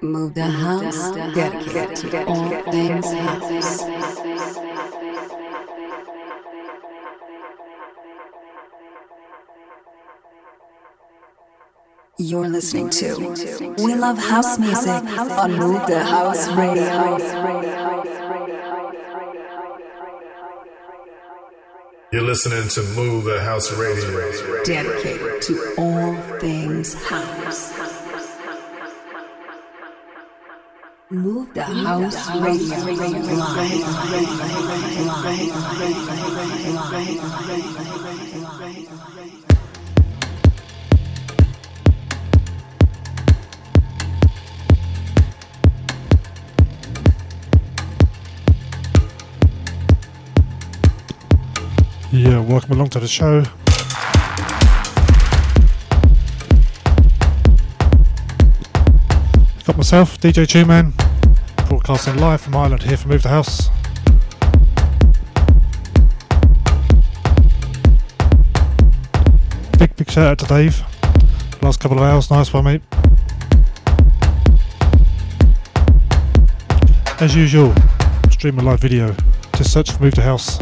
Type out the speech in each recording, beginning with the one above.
Move the house, dedicated to all things house. You're listening to We Love House Music on Move the House Radio. You're listening to Move the House Radio. Dedicated to all things house. Move the House Radio live. Yeah, welcome along to the show. Myself, DJ Man, broadcasting live from Ireland here for Move the House. Big, big shout out to Dave. Last couple of hours, nice one, mate. As usual, stream a live video. Just search for Move the House.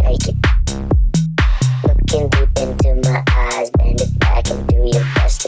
shake it. Looking deep into my eyes, bend it back and do your best.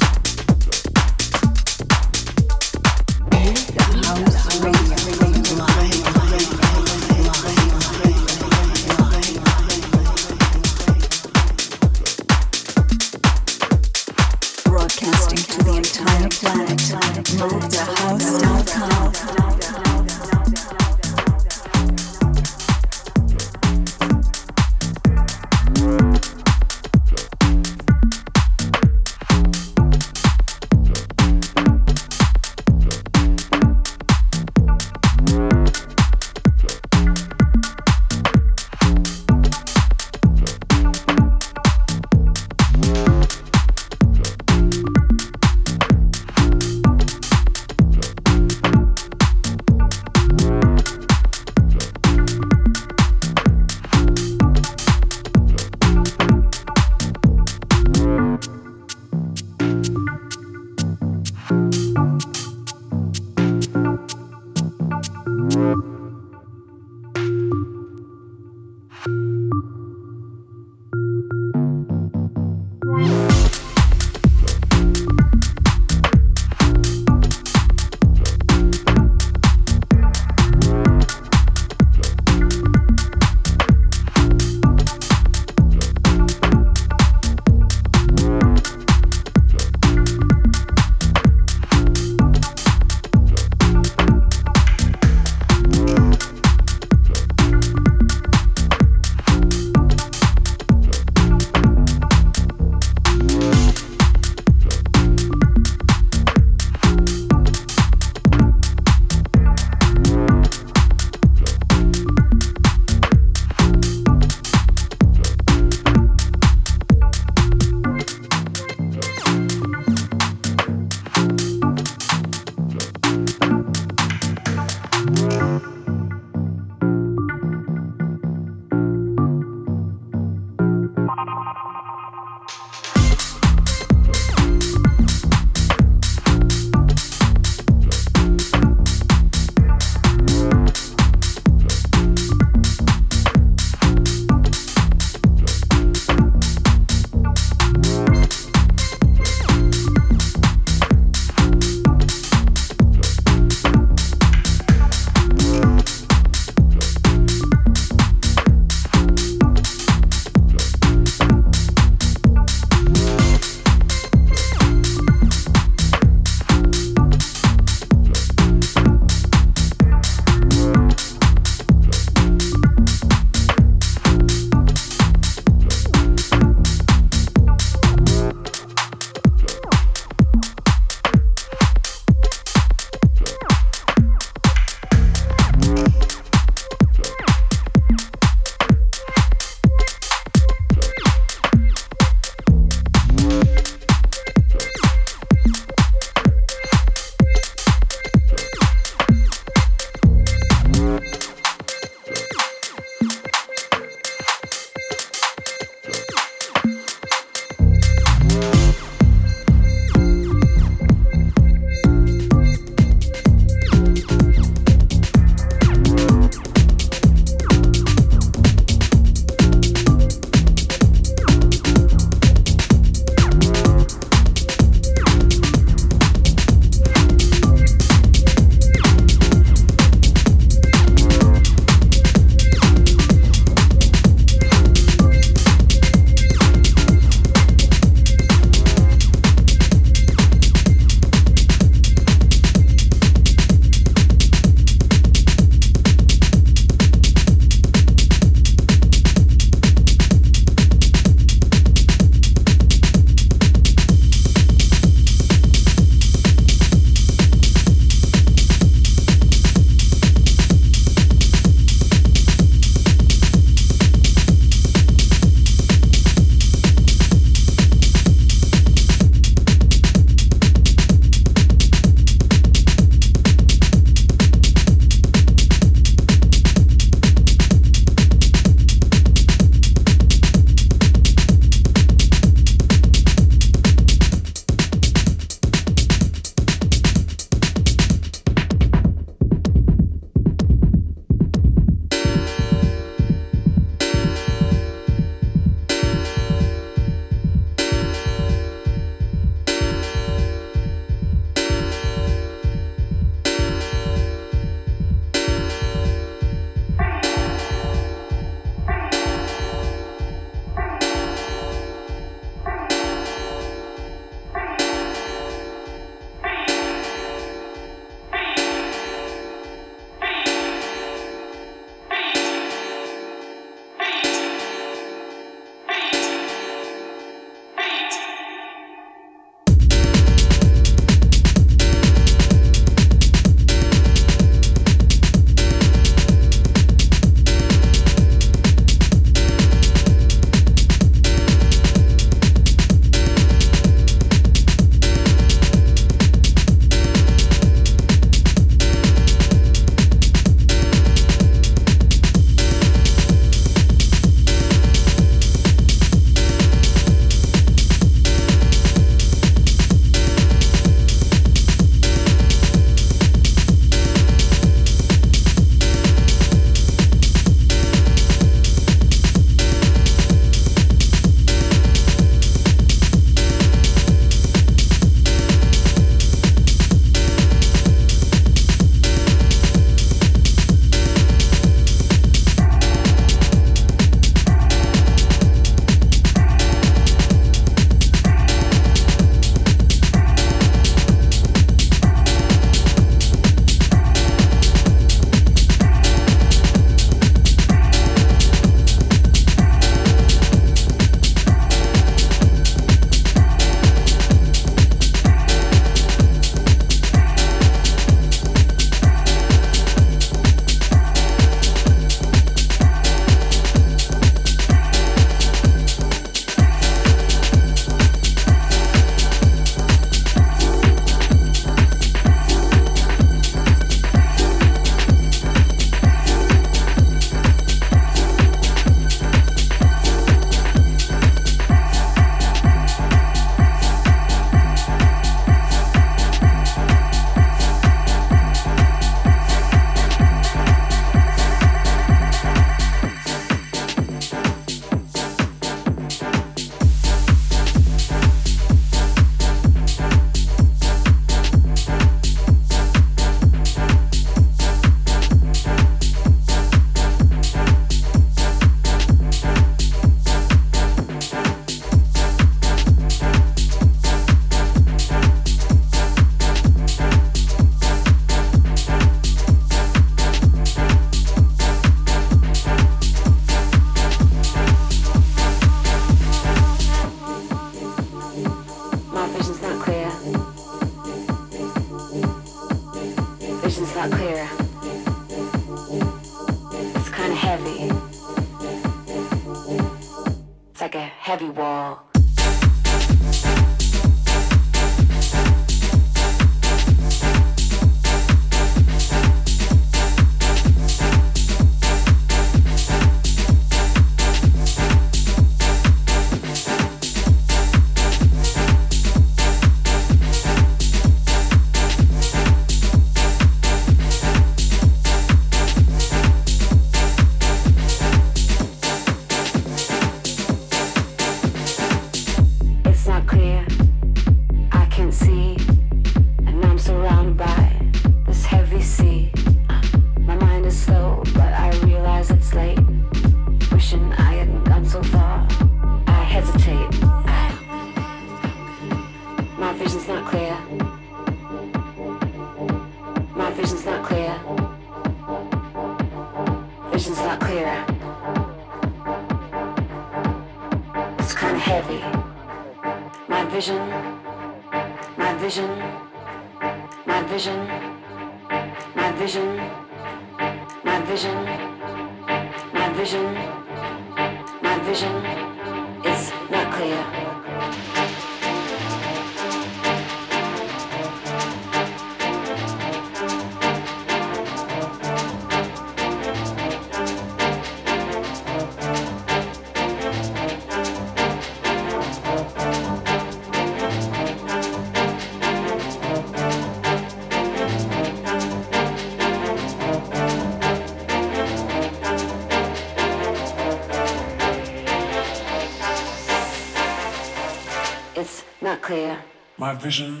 Vision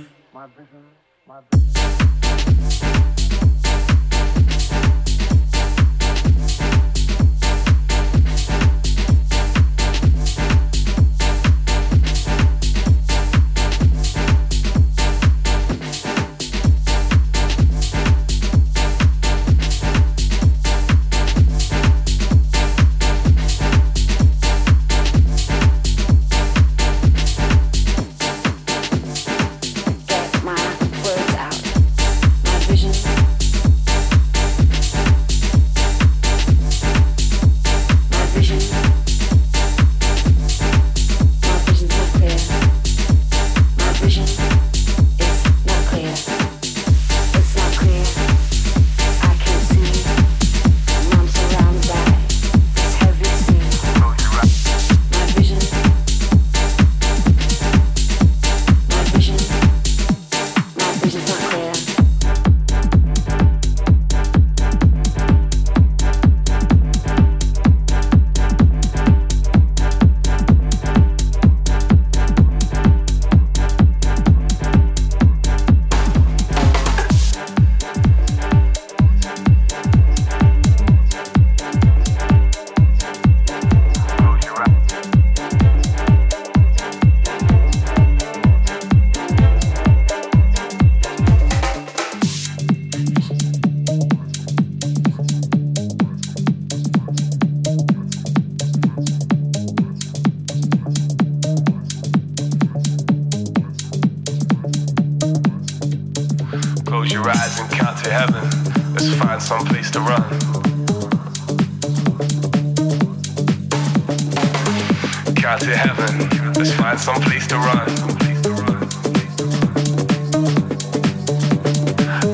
got to heaven, let's find some place to run.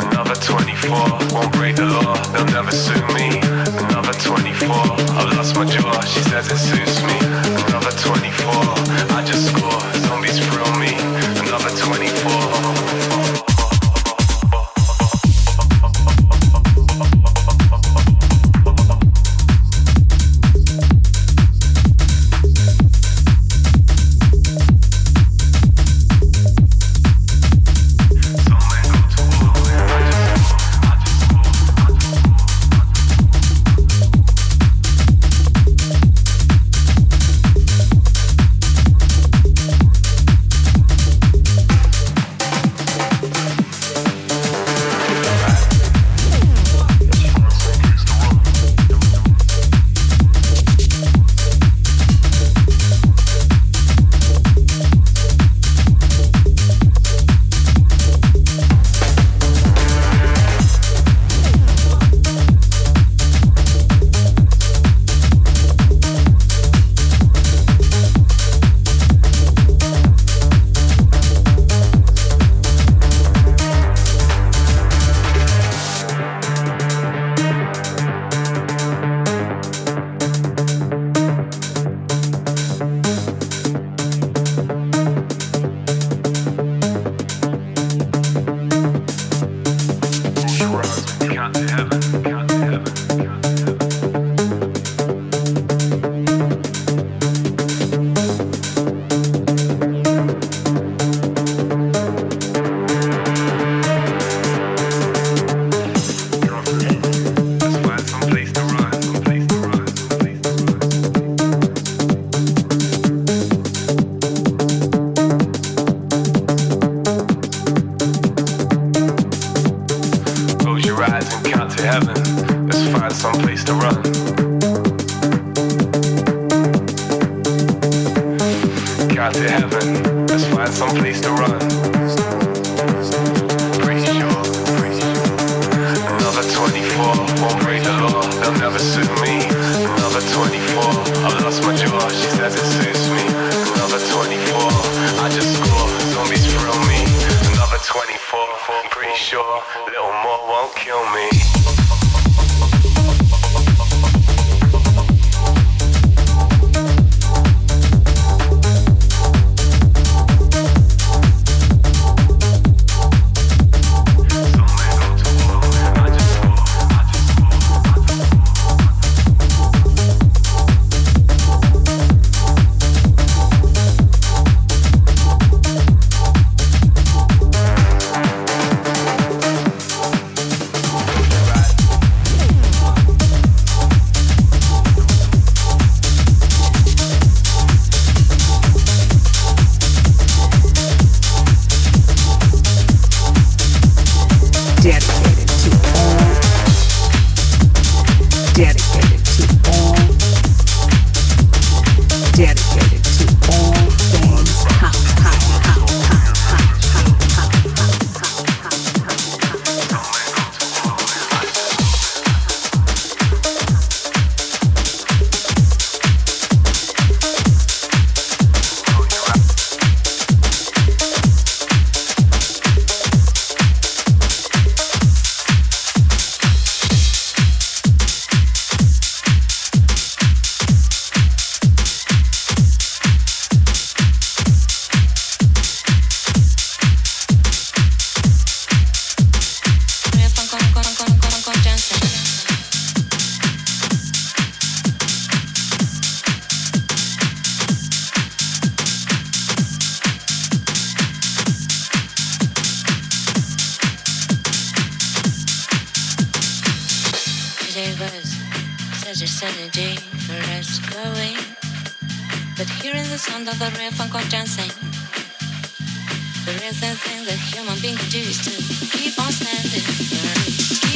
Another 24 won't break the law, they'll never sue me. Another 24, I've lost my jaw, she says it suits me. Another 24, I just scored. was a sunny day for us going. But hearing the sound of the real funk of dancing, the real thing that human beings do is to keep on standing.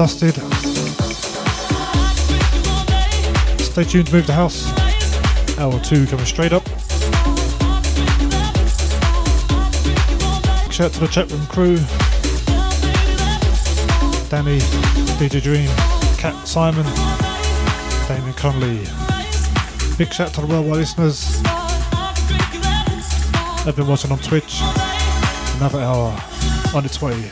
Dusted. Stay tuned to Move the House. Hour 2 coming straight up. Shout out to the chat room crew. Danny, DJ Dream, Cat Simon, Damien Conley. Big shout out to the worldwide listeners. I've been watching on Twitch. Another hour on its way.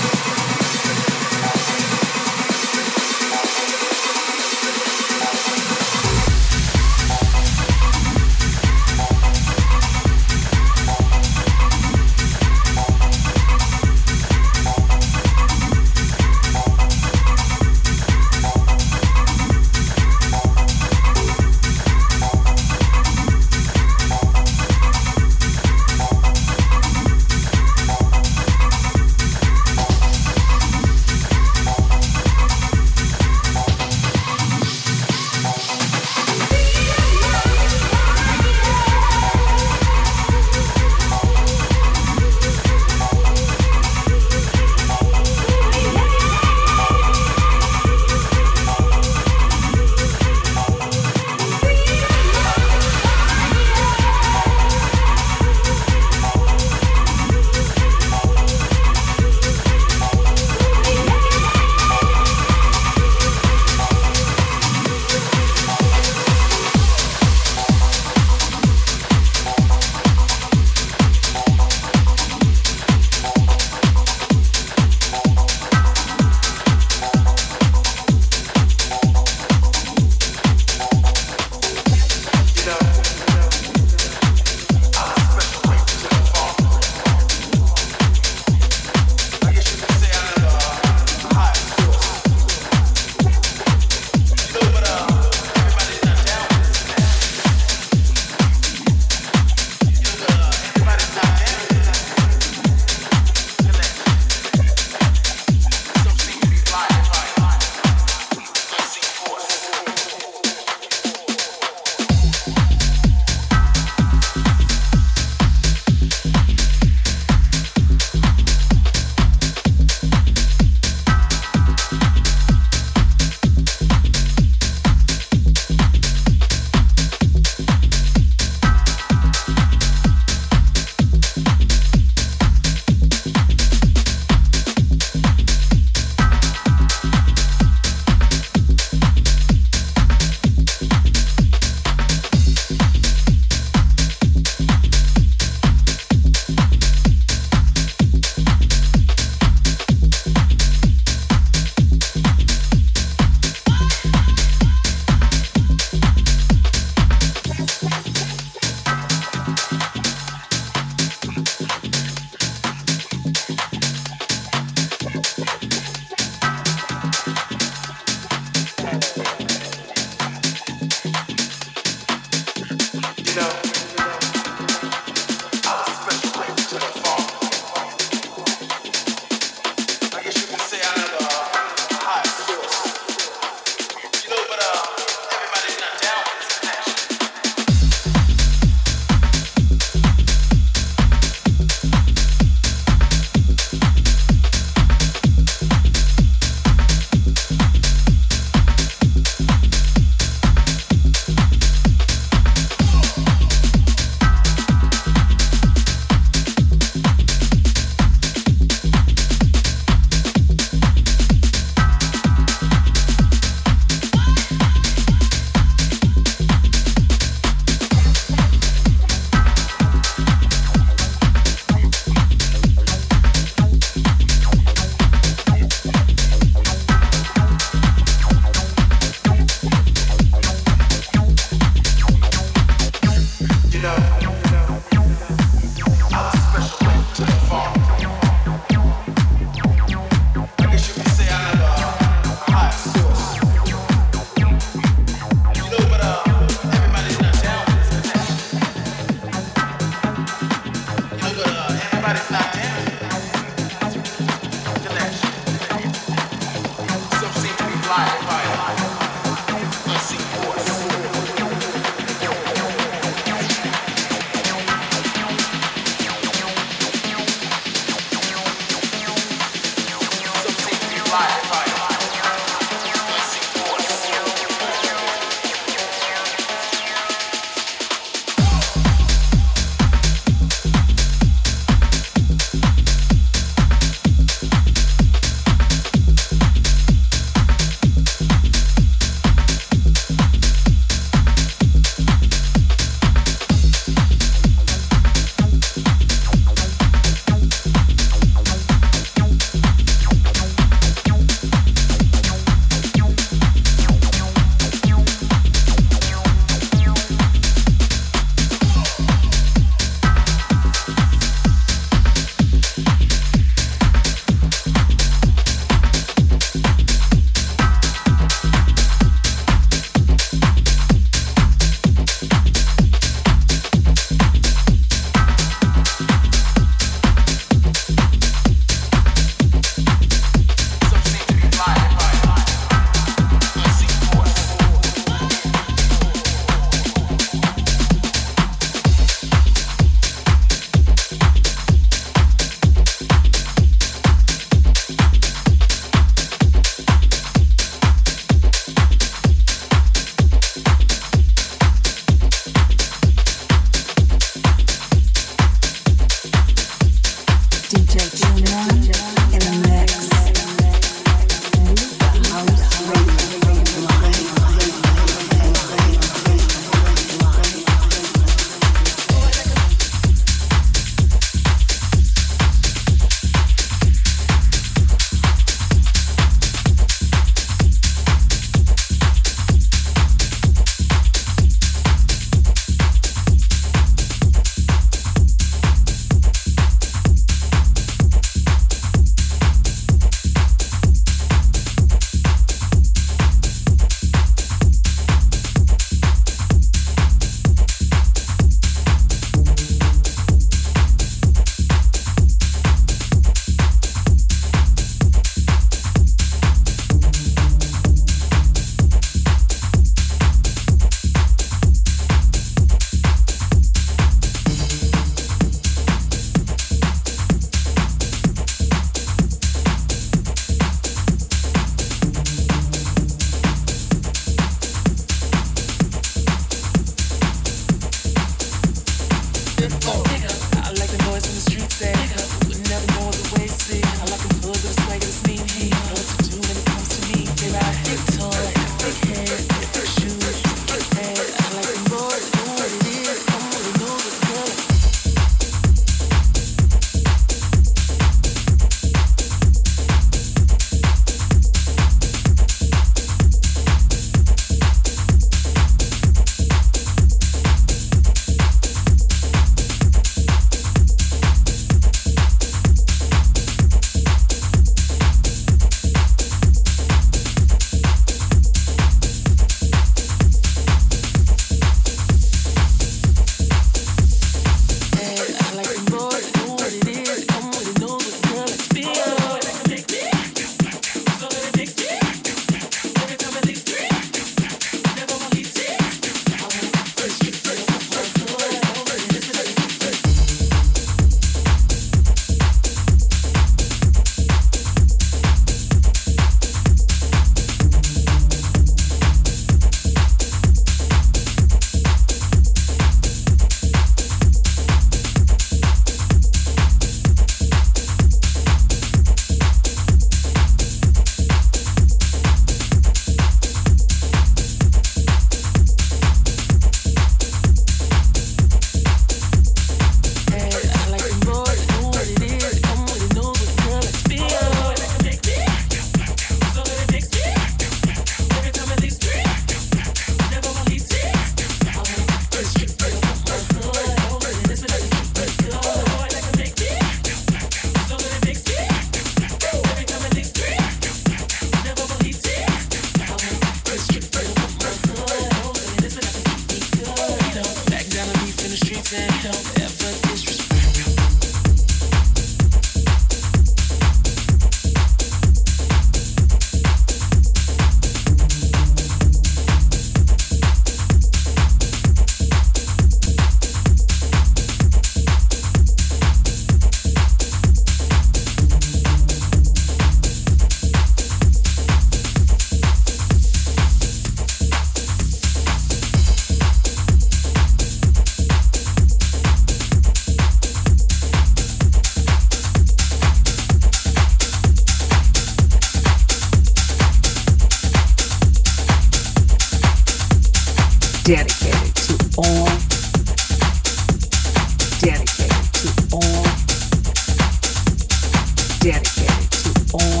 dedicated to all.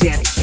Dedicated.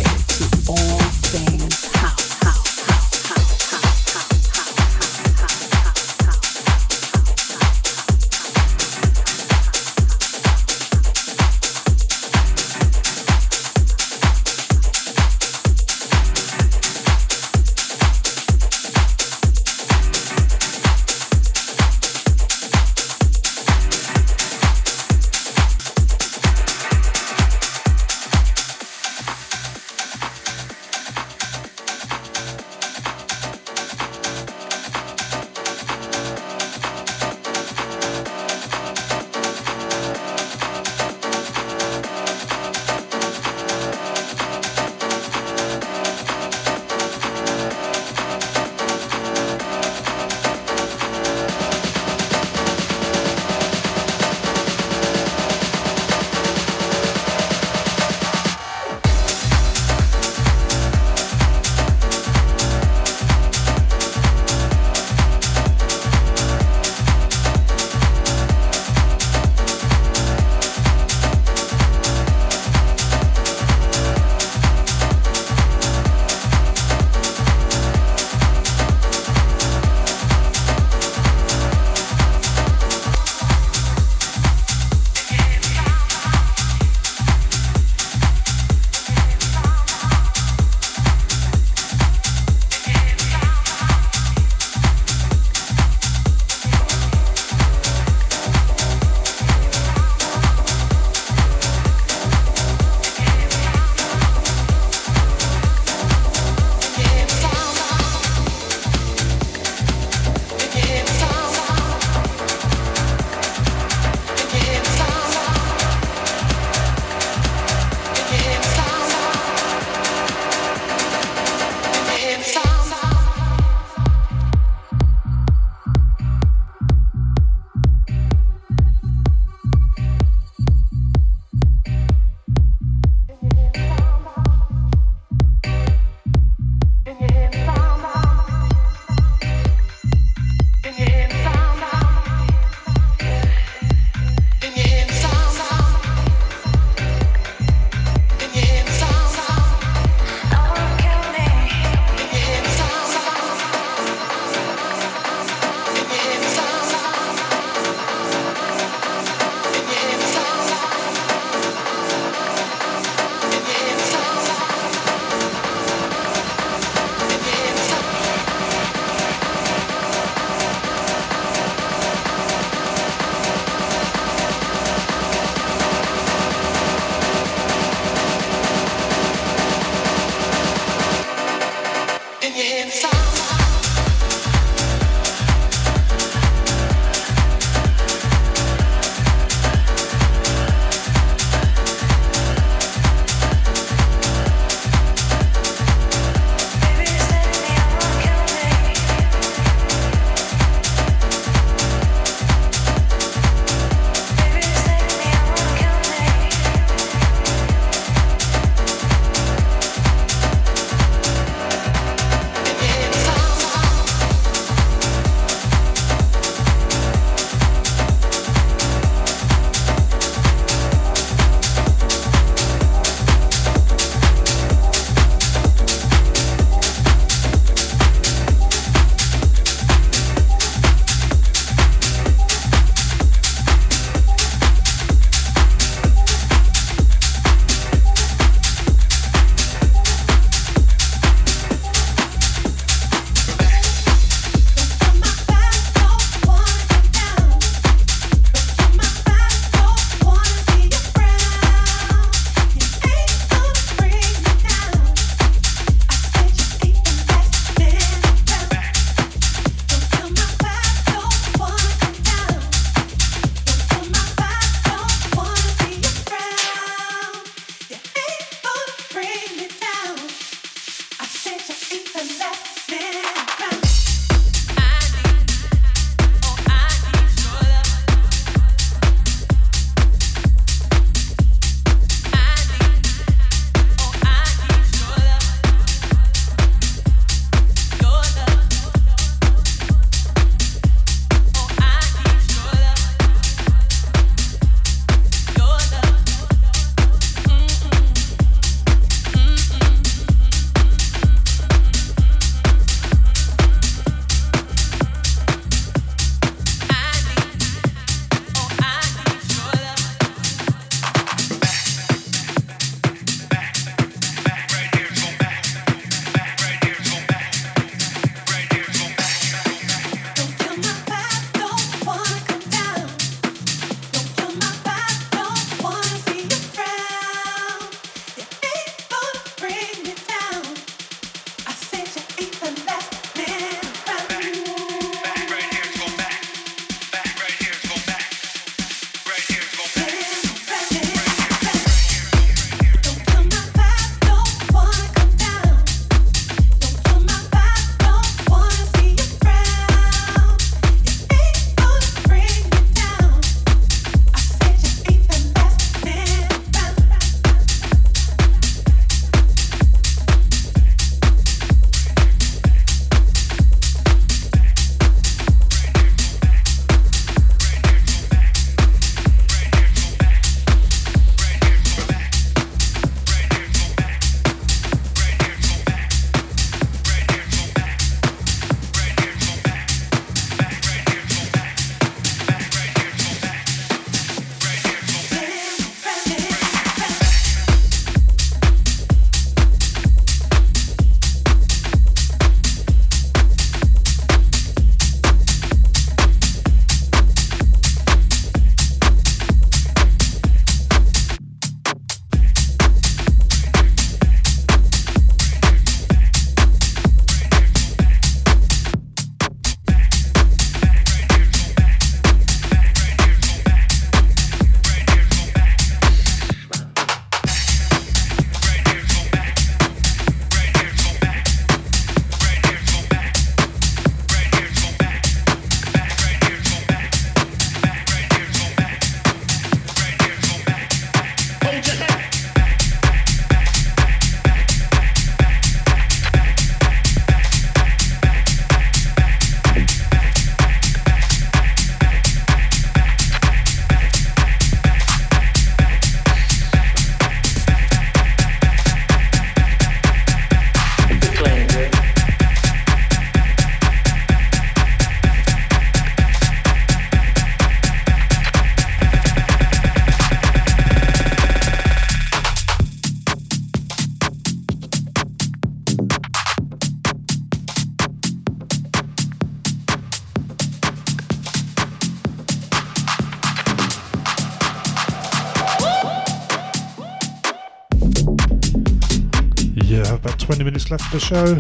the show.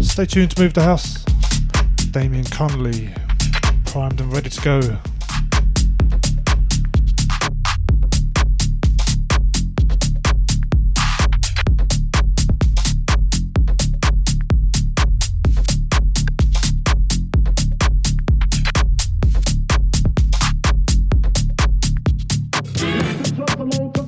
Stay tuned to Move the House. Damien Connolly, primed and ready to go. Drop the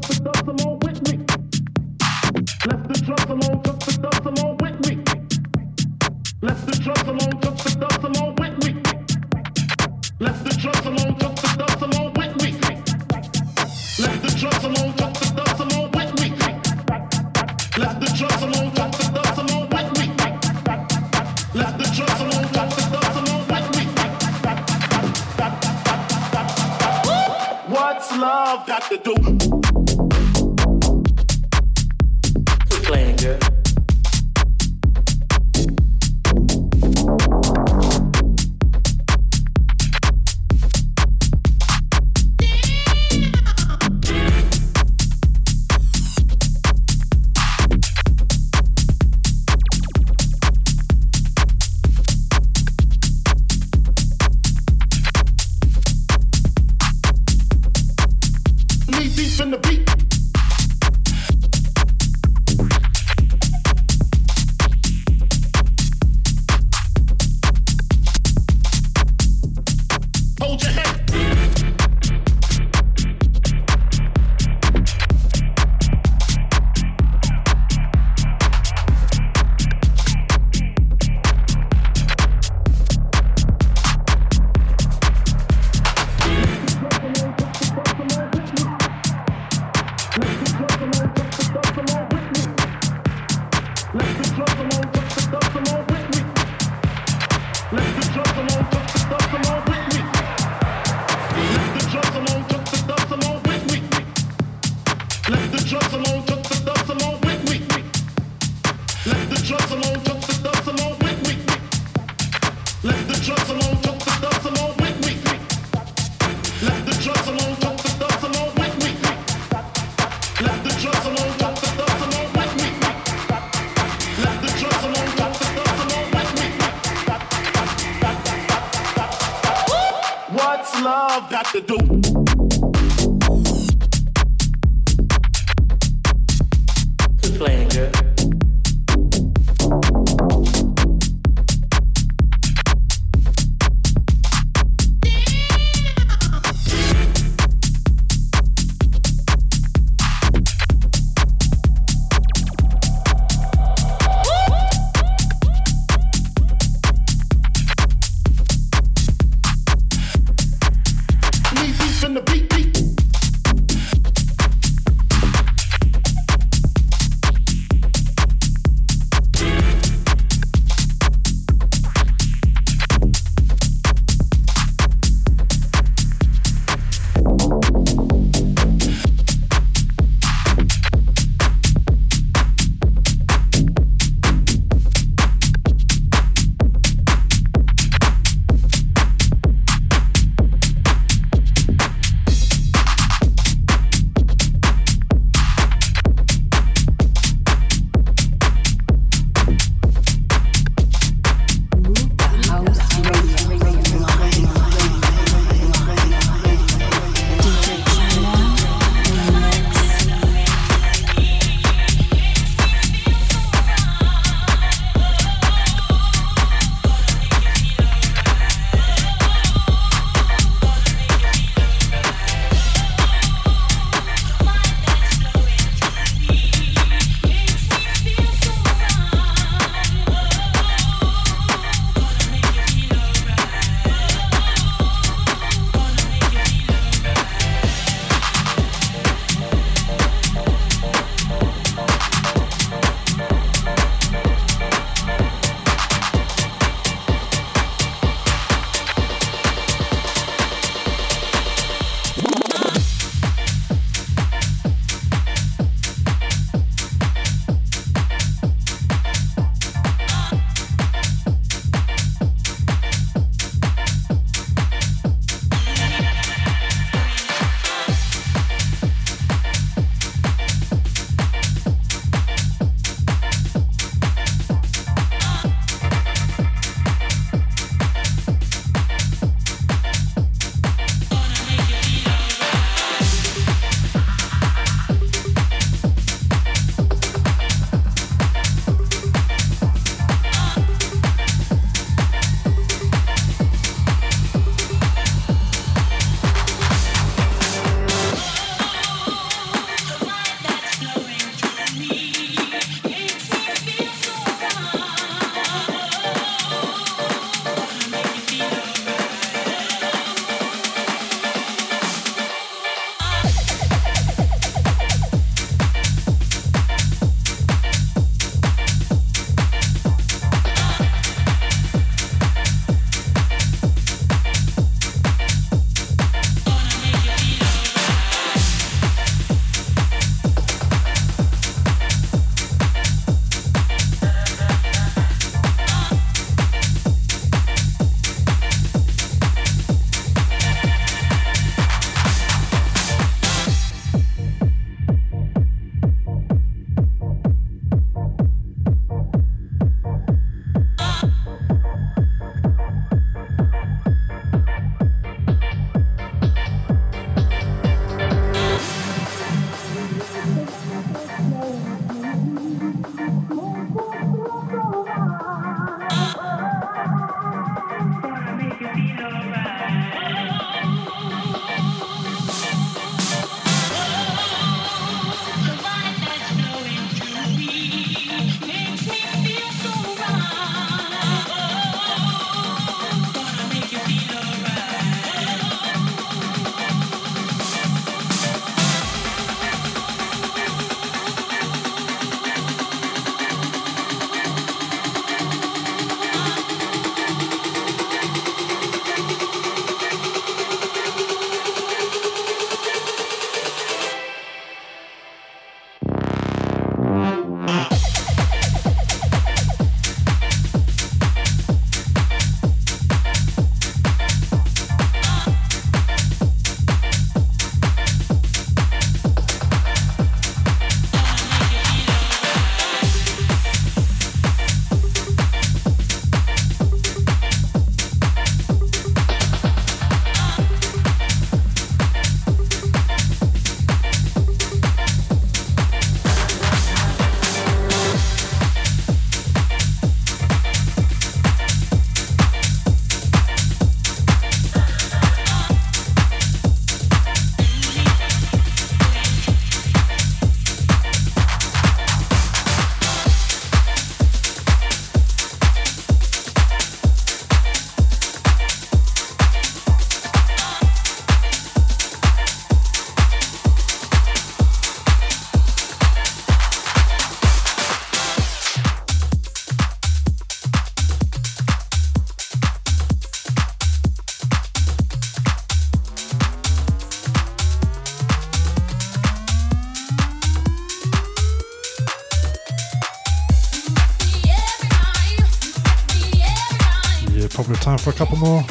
more.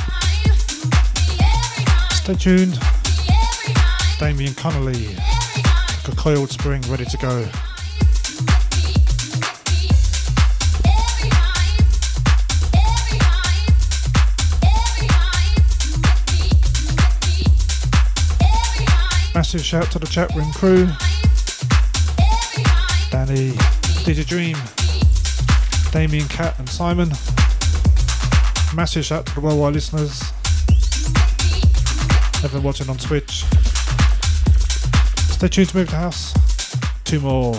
Stay tuned. Damien Connolly, a coiled spring ready to go. Massive shout to the chat room crew. Danny, DJ Dream, Damien Cat and Simon. Massive shout to the worldwide listeners. Everyone watching on Twitch. Stay tuned to Move the House. Two more.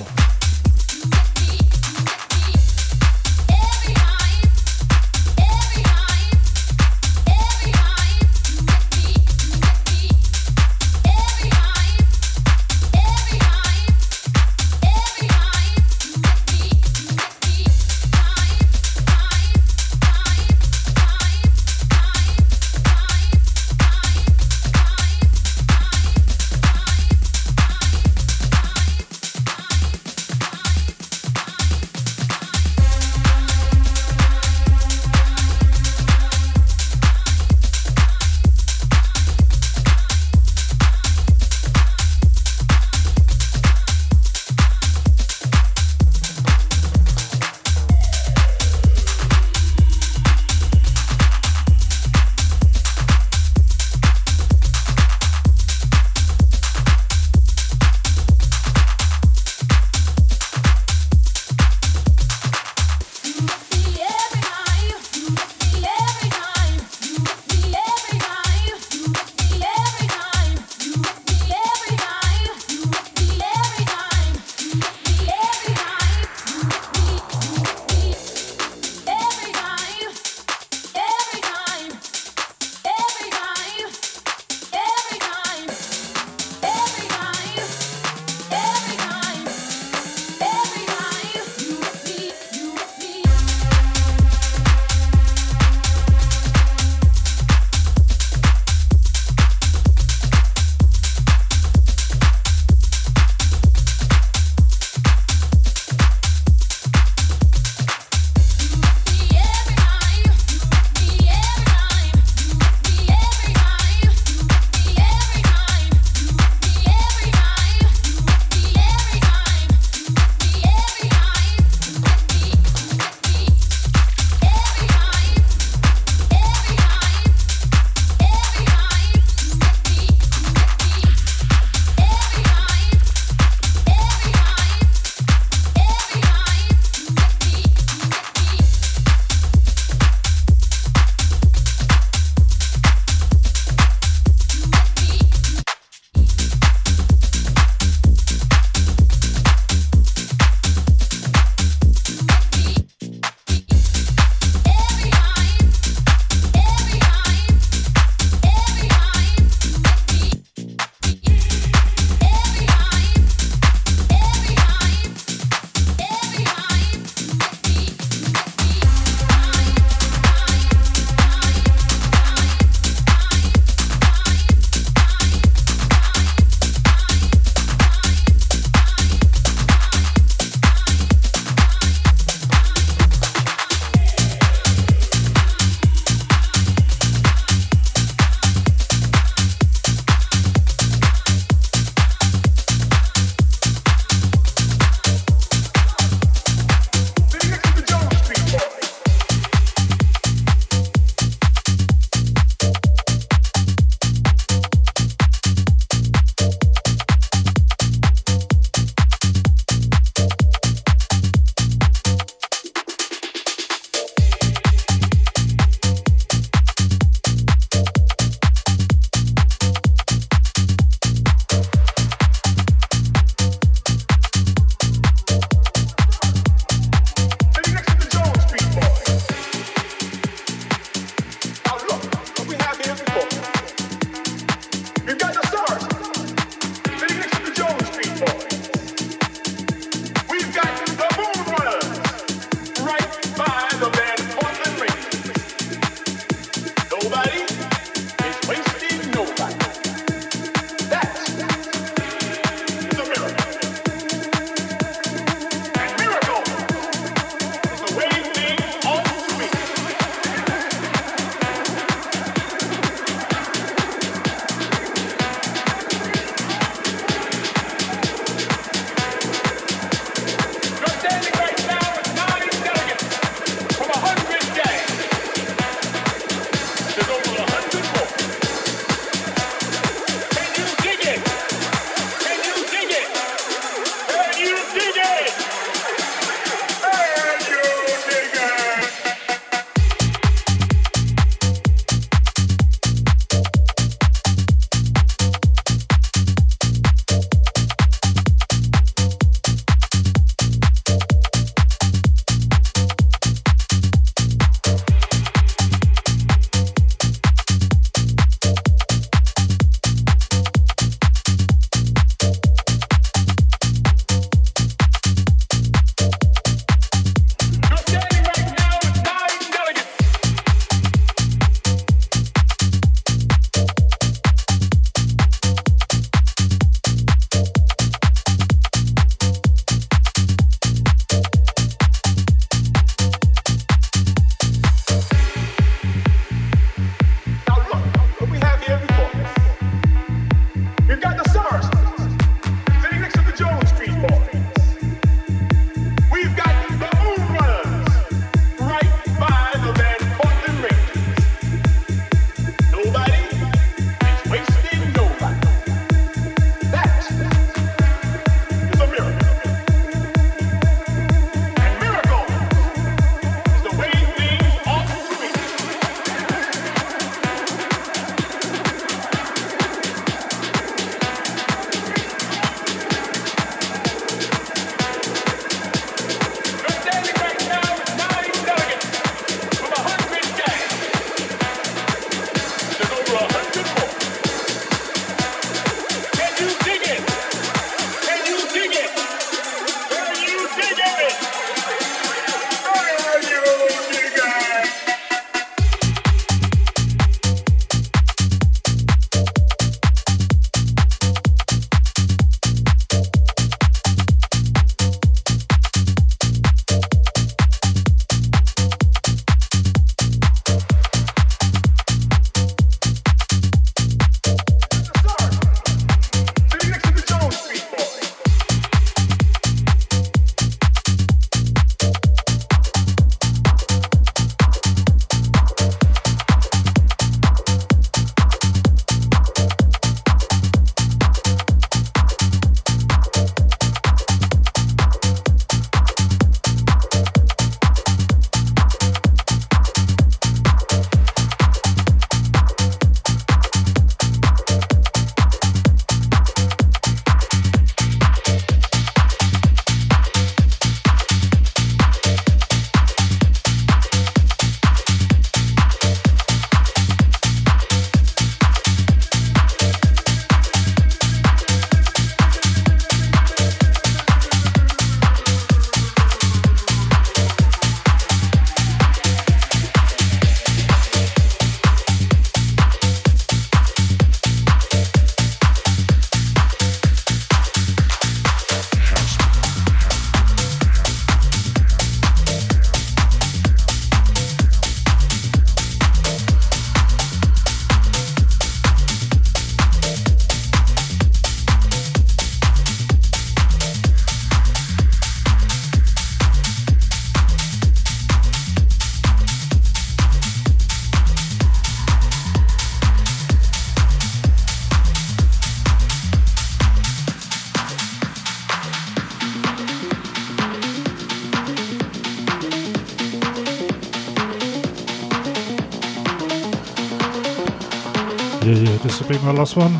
Last one.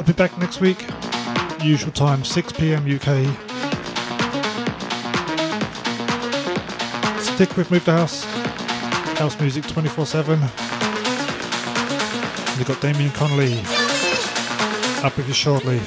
I'll be back next week. Usual time, 6 pm UK. Stick with Move the House. House music 24 7. We've got Damien Connolly up with you shortly.